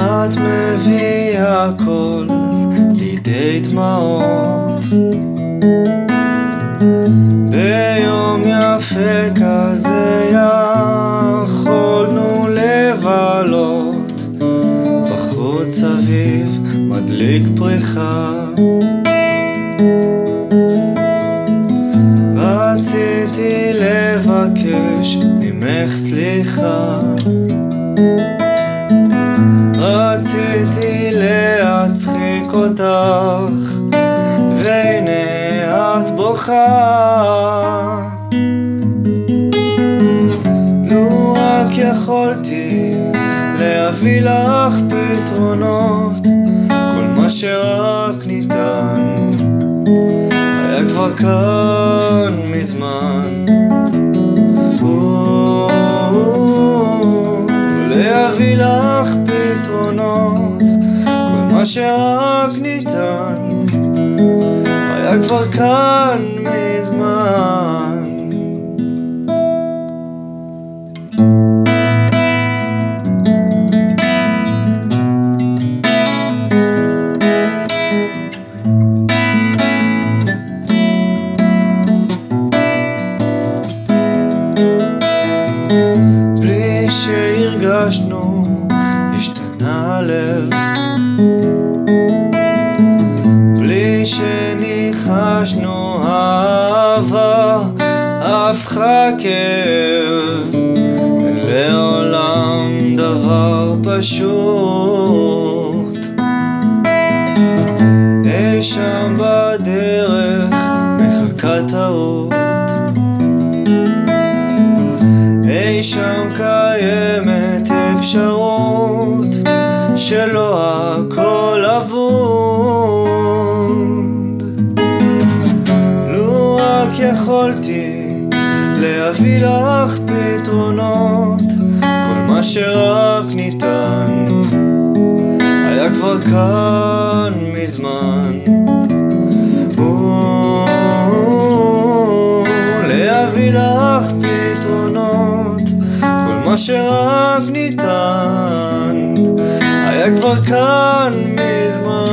את מביאה הכל לידי דמעות. ביום יפה כזה יכולנו לבלות בחוץ אביב מדליק פריחה. רציתי לבקש ממך סליחה. רציתי להצחיק אותך והנה את בוכה. לו רק יכולתי להביא לך פתרונות כל מה שרק ניתן. היה כבר כאן מזמן מה שרק ניתן היה כבר כאן מזמן. בלי שהרגשנו השתנה הלב שניחשנו אהבה הפכה כאב לעולם דבר פשוט. אי שם בדרך מחכה טעות. אי שם קיימת אפשרות שלא הכל אבוד. רק יכולתי להביא לך פתרונות, כל מה שרק ניתן היה כבר כאן מזמן. מה שרק ניתן היה כבר כאן מזמן.